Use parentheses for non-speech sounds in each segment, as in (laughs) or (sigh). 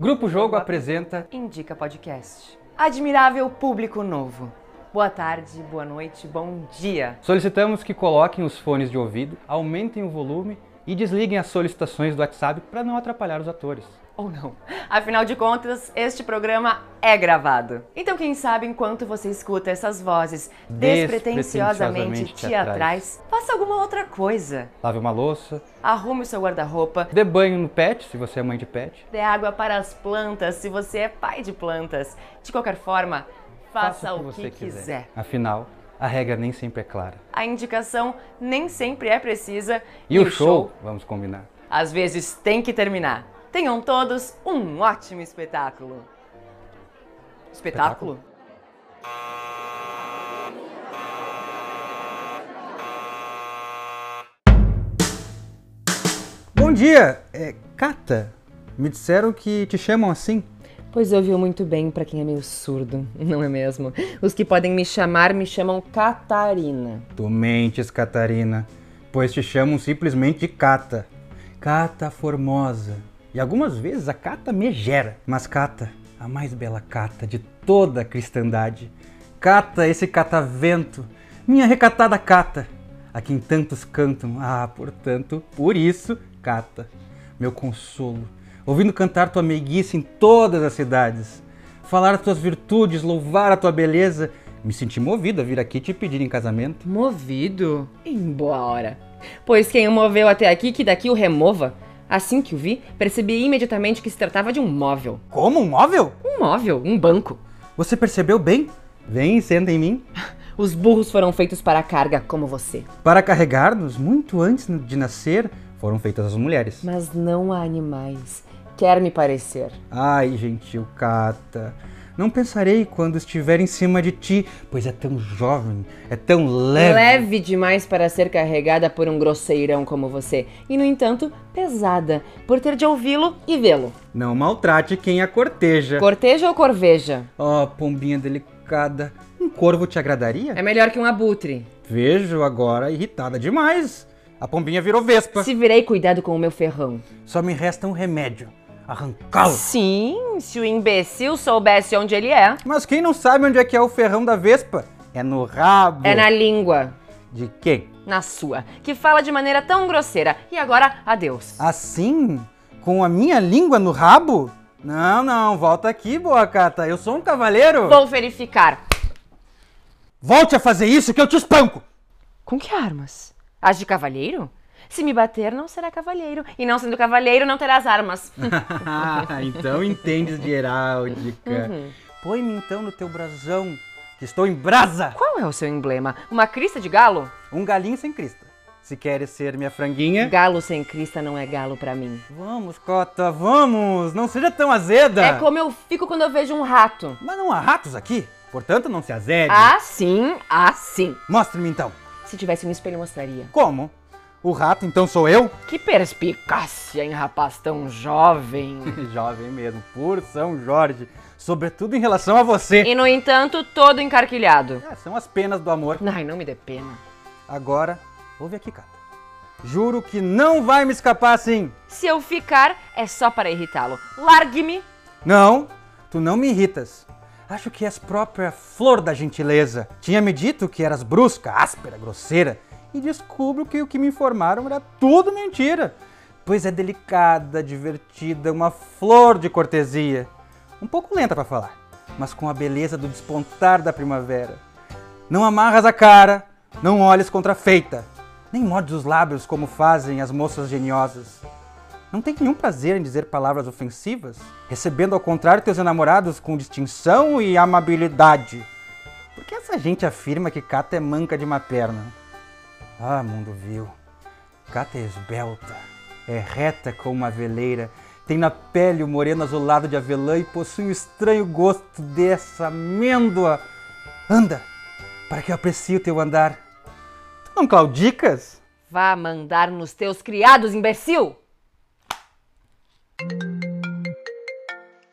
Grupo Jogo apresenta Indica Podcast. Admirável público novo. Boa tarde, boa noite, bom dia. Solicitamos que coloquem os fones de ouvido, aumentem o volume e desliguem as solicitações do WhatsApp para não atrapalhar os atores. Ou não. Afinal de contas, este programa é gravado. Então, quem sabe, enquanto você escuta essas vozes despretensiosamente Despretensiosamente teatrais, faça alguma outra coisa. Lave uma louça, Arrume o seu guarda-roupa, dê banho no pet, se você é mãe de pet. dê água para as plantas se você é pai de plantas. De qualquer forma, faça, o que, quiser. Afinal, a regra nem sempre é clara. A indicação nem sempre é precisa E, o show, vamos combinar. às vezes tem que terminar. Tenham todos um ótimo espetáculo. Espetáculo? Bom dia, é Cata. Me disseram que te chamam assim. Pois ouviu muito bem pra quem é meio surdo, (laughs) não é mesmo? Os que podem me chamar me chamam Catarina. Tu mentes, Catarina, pois te chamam simplesmente de Cata. Cata Formosa. E algumas vezes a Cata megera. Mas Cata, a mais bela Cata de toda a cristandade. Cata, esse catavento, minha recatada Cata, a quem tantos cantam. Ah, portanto, por isso, Cata, meu consolo. Ouvindo cantar tua meiguice em todas as cidades, falar as tuas virtudes, louvar a tua beleza, me senti movido a vir aqui te pedir em casamento. Movido? Em boa hora. Pois quem o moveu até aqui, que daqui o remova. Assim que o vi, percebi imediatamente que se tratava de um móvel. Como um móvel? Um móvel, um banco. Você percebeu bem? Vem e senta em mim. (laughs) Os burros foram feitos para carga, como você. Para carregar-nos, muito antes de nascer, foram feitas as mulheres. Mas não há animais. Quer me parecer. Ai, gentil Cata, não pensarei quando estiver em cima de ti, pois é tão jovem, é tão leve. Leve demais para ser carregada por um grosseirão como você. E, no entanto, pesada, por ter de ouvi-lo e vê-lo. Não maltrate quem a corteja. Corteja ou corveja? Oh, pombinha delicada, um corvo te agradaria? É melhor que um abutre. Vejo agora irritada demais. A pombinha virou vespa. Se virei cuidado com o meu ferrão. Só me resta um remédio: arrancá-lo. Sim, se o imbecil soubesse onde ele é. Mas quem não sabe onde é que é o ferrão da vespa? É no rabo. É na língua. De quem? Na sua. Que fala de maneira tão grosseira. E agora, adeus. Assim? Com a minha língua no rabo? Não, não, volta aqui, boa Cata. Eu sou um cavaleiro. Vou verificar. Volte a fazer isso que eu te espanco. Com que armas? As de cavalheiro? Se me bater, não será cavalheiro. E não sendo cavalheiro, não terás armas. (laughs) então entendes de heráldica. Uhum. Põe-me então no teu brasão, que estou em brasa. Qual é o seu emblema? Uma crista de galo? Um galinho sem crista. Se queres ser minha franguinha... Galo sem crista não é galo pra mim. Vamos, Cota, vamos! Não seja tão azeda! É como eu fico quando eu vejo um rato. Mas não há ratos aqui, portanto não se azede. Assim, assim. Mostre-me então. Se tivesse um espelho, mostraria. Como? O rato então sou eu? Que perspicácia em rapaz tão jovem. (laughs) Jovem mesmo, por São Jorge. Sobretudo em relação a você. e, no entanto, todo encarquilhado. É, são as penas do amor. Ai, não me dê pena. Agora, ouve aqui, Cata. Juro que não vai me escapar assim. Se eu ficar, é só para irritá-lo. Largue-me. Não, tu não me irritas. Acho que és própria flor da gentileza. Tinha-me dito que eras brusca, áspera, grosseira. E descubro que o que me informaram era tudo mentira. Pois é delicada, divertida, uma flor de cortesia. Um pouco lenta para falar, mas com a beleza do despontar da primavera. Não amarras a cara, não olhes contrafeita, nem mordes os lábios como fazem as moças geniosas. Não tem nenhum prazer em dizer palavras ofensivas, recebendo ao contrário teus enamorados com distinção e amabilidade. Por que essa gente afirma que Cata é manca de uma perna? Ah, mundo vil. Cata é esbelta, é reta como uma veleira, tem na pele o moreno azulado de avelã e possui um estranho gosto dessa amêndoa. Anda, para que eu aprecie o teu andar. Tu não claudicas? Vá mandar nos teus criados, imbecil!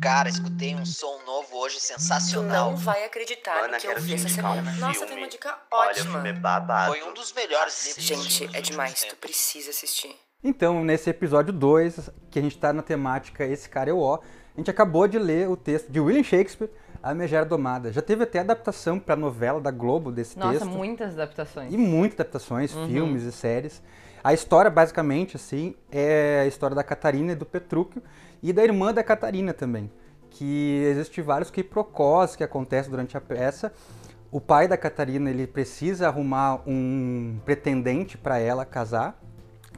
Cara, escutei um som novo hoje sensacional. vai acreditar Mana, quero te indicar um Nossa, tem uma dica Olha, o ótima. filme é babado. Foi um dos melhores livros Gente, é demais. Tu precisa assistir. Então, nesse episódio 2, que a gente tá na temática Esse Cara é o Ó, A gente acabou de ler o texto de William Shakespeare, A Megera Domada. Já teve até adaptação para novela da Globo desse Nossa, texto. muitas adaptações. E muitas adaptações, Uhum. filmes e séries. A história, basicamente, assim, é a história da Catarina e do Petrúquio e da irmã da Catarina também. Que existe vários quiprocós que acontecem durante a peça. O pai da Catarina, ele precisa arrumar um pretendente para ela casar,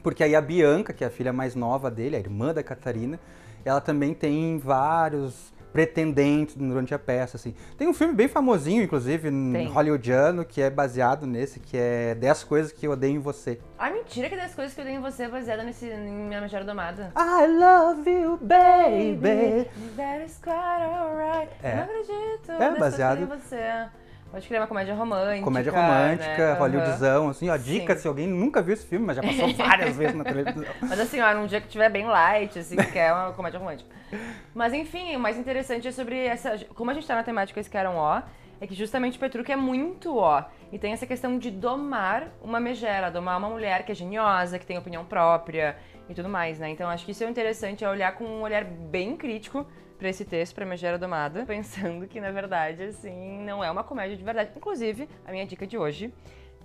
porque aí a Bianca, que é a filha mais nova dele, a irmã da Catarina, ela também tem vários pretendentes durante a peça, assim. Tem um filme bem famosinho, inclusive, Tem. hollywoodiano, que é baseado nesse, que é 10 coisas que eu odeio em você. Ai, mentira que das coisas que eu dei em você é baseada nesse, em Minha Megera Domada. I love you, baby. That is quite alright. É. Não acredito. É, das coisas baseado- que eu dei em você. Pode criar uma comédia romântica. Comédia né? romântica, hollywoodizão, assim, ó, dica Sim. se alguém nunca viu esse filme, mas já passou (laughs) várias vezes na televisão. Mas assim, ó, num dia que tiver bem light, assim, que é uma comédia romântica. Mas enfim, o mais interessante é sobre essa. Como a gente tá na temática esse cara é um ó, é que justamente o Petruc é muito ó. E tem essa questão de domar uma megera, domar uma mulher que é geniosa, que tem opinião própria e tudo mais, né? Então acho que isso é interessante, é olhar com um olhar bem crítico pra esse texto, pra Megera Domada, (laughs) pensando que, na verdade, assim, não é uma comédia de verdade. Inclusive, a minha dica de hoje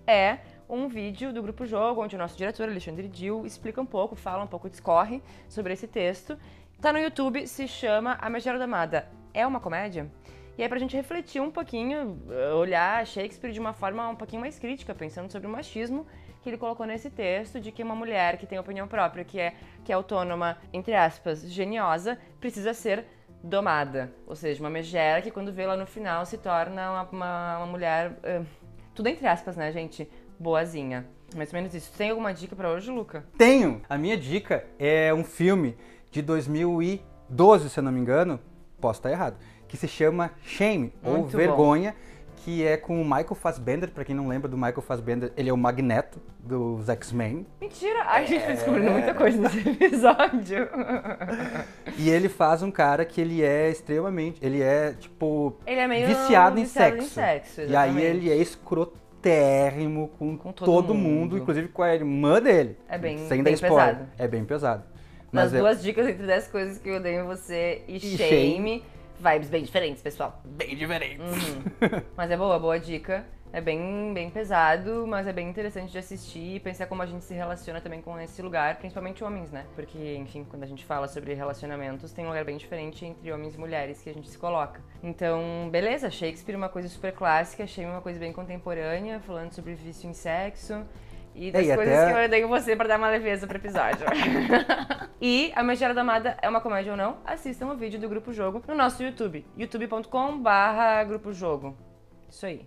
é um vídeo do Grupo Jogo, onde o nosso diretor, Alexandre Dil, explica um pouco, fala um pouco, discorre sobre esse texto. Tá no YouTube, se chama A Megera Domada. É uma comédia? E aí pra gente refletir um pouquinho, eh, olhar Shakespeare de uma forma um pouquinho mais crítica, pensando sobre o machismo que ele colocou nesse texto, de que uma mulher que tem opinião própria, que é, que é autônoma, entre aspas, geniosa, precisa ser domada. Ou seja, uma megera que quando vê lá no final se torna uma, uma, uma mulher, eh, tudo entre aspas, né, gente, boazinha. Mais ou menos isso. Tem alguma dica pra hoje, Luca? Tenho! A minha dica é um filme de 2012, se eu não me engano, posso estar errado, que se chama Shame, ou Muito bom. Que é com o Michael Fassbender, pra quem não lembra do Michael Fassbender, ele é o Magneto dos X-Men. Mentira! Ai, a gente tá descobrindo muita coisa nesse episódio. (laughs) E ele faz um cara que ele é extremamente, ele é tipo Ele é meio viciado, em viciado em sexo. sexo, e aí ele é escrotérrimo com, Com todo, todo mundo, mundo. inclusive com a irmã dele. É bem- Sem bem pesado. É bem pesado. Nas Mas é duas dicas entre 10 coisas que eu dei em você e, E shame, vibes bem diferentes, pessoal. bem diferente. Uhum. (laughs) Mas é boa, boa dica. É bem, bem pesado, mas é bem interessante de assistir e pensar como a gente se relaciona também com esse lugar, principalmente homens, né? Porque, enfim, quando a gente fala sobre relacionamentos, tem um lugar bem diferente entre homens e mulheres que a gente se coloca. Então, beleza, Shakespeare uma coisa super clássica, é uma coisa bem contemporânea, falando sobre vício em sexo. E das É, e coisas até- que eu odeio você pra dar uma leveza pro episódio. (laughs) e A Megera da Amada é uma comédia ou não? Assistam o vídeo do Grupo Jogo no nosso YouTube, youtube.com barra Grupo Jogo. Isso aí.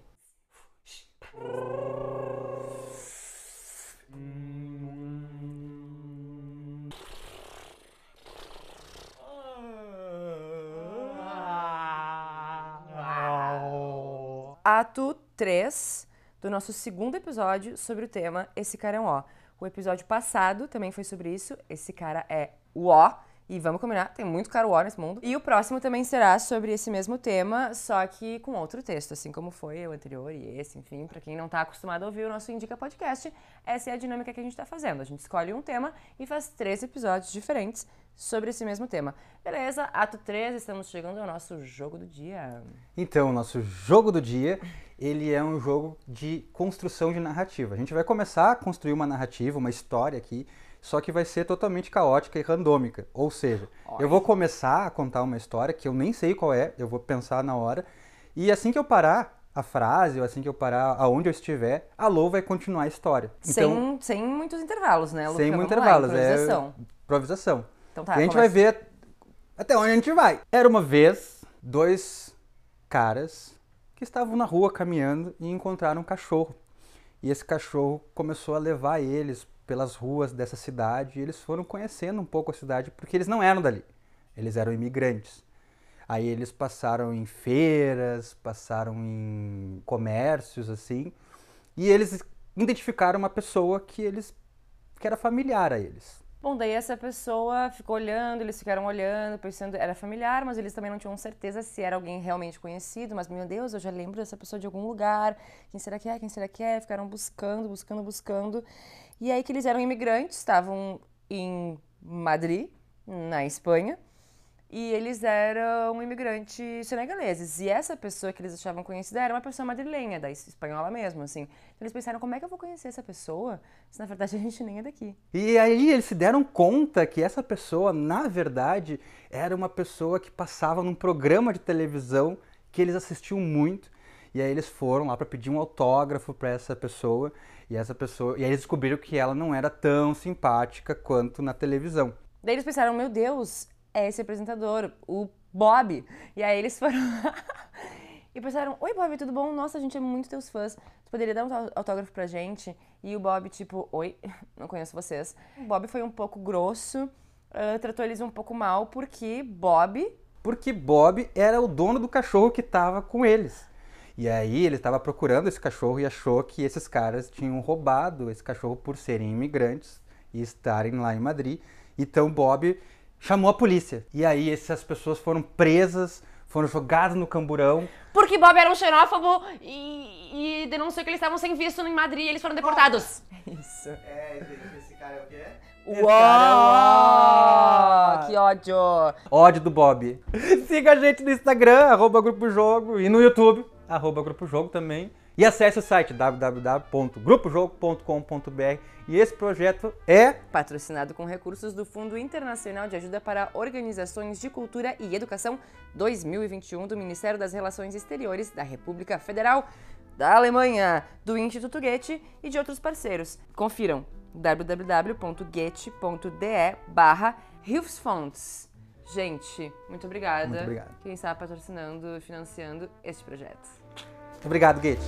Ato 3 do nosso segundo episódio sobre o tema Esse Cara é um Ó. O episódio passado também foi sobre isso. Esse cara é o Ó. E vamos combinar, tem muito cara ó nesse mundo. E o próximo também será sobre esse mesmo tema, só que com outro texto, assim como foi o anterior e esse, enfim. Pra quem não tá acostumado a ouvir o nosso Indica Podcast, essa é a dinâmica que a gente tá fazendo. A gente escolhe um tema e faz três episódios diferentes sobre esse mesmo tema. Beleza, ato 3, estamos chegando ao nosso jogo do dia. Então, o nosso jogo do dia, ele é um jogo de construção de narrativa. A gente vai começar a construir uma narrativa, uma história aqui, só que vai ser totalmente caótica e randômica. Ou seja, eu vou começar a contar uma história que eu nem sei qual é, eu vou pensar na hora, e assim que eu parar a frase, ou assim que eu parar aonde eu estiver, a Lou vai continuar a história. Então, sem, sem muitos intervalos, né, Luca? sem muitos lá, intervalos, improvisação. é improvisação. Então tá, e a gente começa. vai ver até onde a gente vai. Era uma vez dois caras que estavam na rua caminhando e encontraram um cachorro. E esse cachorro começou a levar eles pelas ruas dessa cidade e eles foram conhecendo um pouco a cidade porque eles não eram dali. Eles eram imigrantes. Aí eles passaram em feiras, passaram em comércios assim, e eles identificaram uma pessoa que eles que era familiar a eles. Bom, daí essa pessoa ficou olhando, eles ficaram olhando, pensando, era familiar, mas eles também não tinham certeza se era alguém realmente conhecido, mas meu Deus, eu já lembro dessa pessoa de algum lugar, quem será que é, quem será que é? Ficaram buscando, buscando, buscando. E aí que eles eram imigrantes, estavam em Madrid, na Espanha, E eles eram imigrantes senegaleses. E essa pessoa que eles achavam conhecida era uma pessoa madrilenha, da espanhola mesmo, assim. Então eles pensaram, como é que eu vou conhecer essa pessoa se na verdade (laughs) a gente nem é daqui? E aí eles se deram conta que essa pessoa, na verdade, era uma pessoa que passava num programa de televisão que eles assistiam muito. E aí eles foram lá para pedir um autógrafo para essa pessoa. E essa pessoa, e aí eles descobriram que ela não era tão simpática quanto na televisão. Daí eles pensaram, meu Deus, é esse apresentador, o Bob. E aí eles foram (laughs) e pensaram, oi Bob, tudo bom? Nossa, a gente é muito teus fãs. Tu poderia dar um autógrafo pra gente? E o Bob, tipo, oi, (laughs) não conheço vocês. O Bob foi um pouco grosso, uh, tratou eles um pouco mal, porque Bob... Porque Bob era o dono do cachorro que tava com eles. E aí ele estava procurando esse cachorro e achou que esses caras tinham roubado esse cachorro por serem imigrantes e estarem lá em Madrid. Então Bob chamou a polícia. E aí essas pessoas foram presas, foram jogadas no camburão. Porque Bob era um xenófobo e, e denunciou que eles estavam sem visto em Madrid e eles foram deportados. É isso. É, esse cara é o quê? Uau! Que ódio! Ódio do Bob. Siga a gente no Instagram, arroba Grupo Jogo, e no YouTube, arroba Grupo Jogo também. E acesse o site www.grupojogo.com.br. E esse projeto é patrocinado com recursos do Fundo Internacional de Ajuda para Organizações de Cultura e Educação 2021 do Ministério das Relações Exteriores da República Federal da Alemanha, do Instituto Goethe e de outros parceiros. Confiram www.goethe.de/hilfsfonds. Gente, muito obrigada. Muito obrigado. Quem está patrocinando e financiando este projeto. Obrigado, Gate.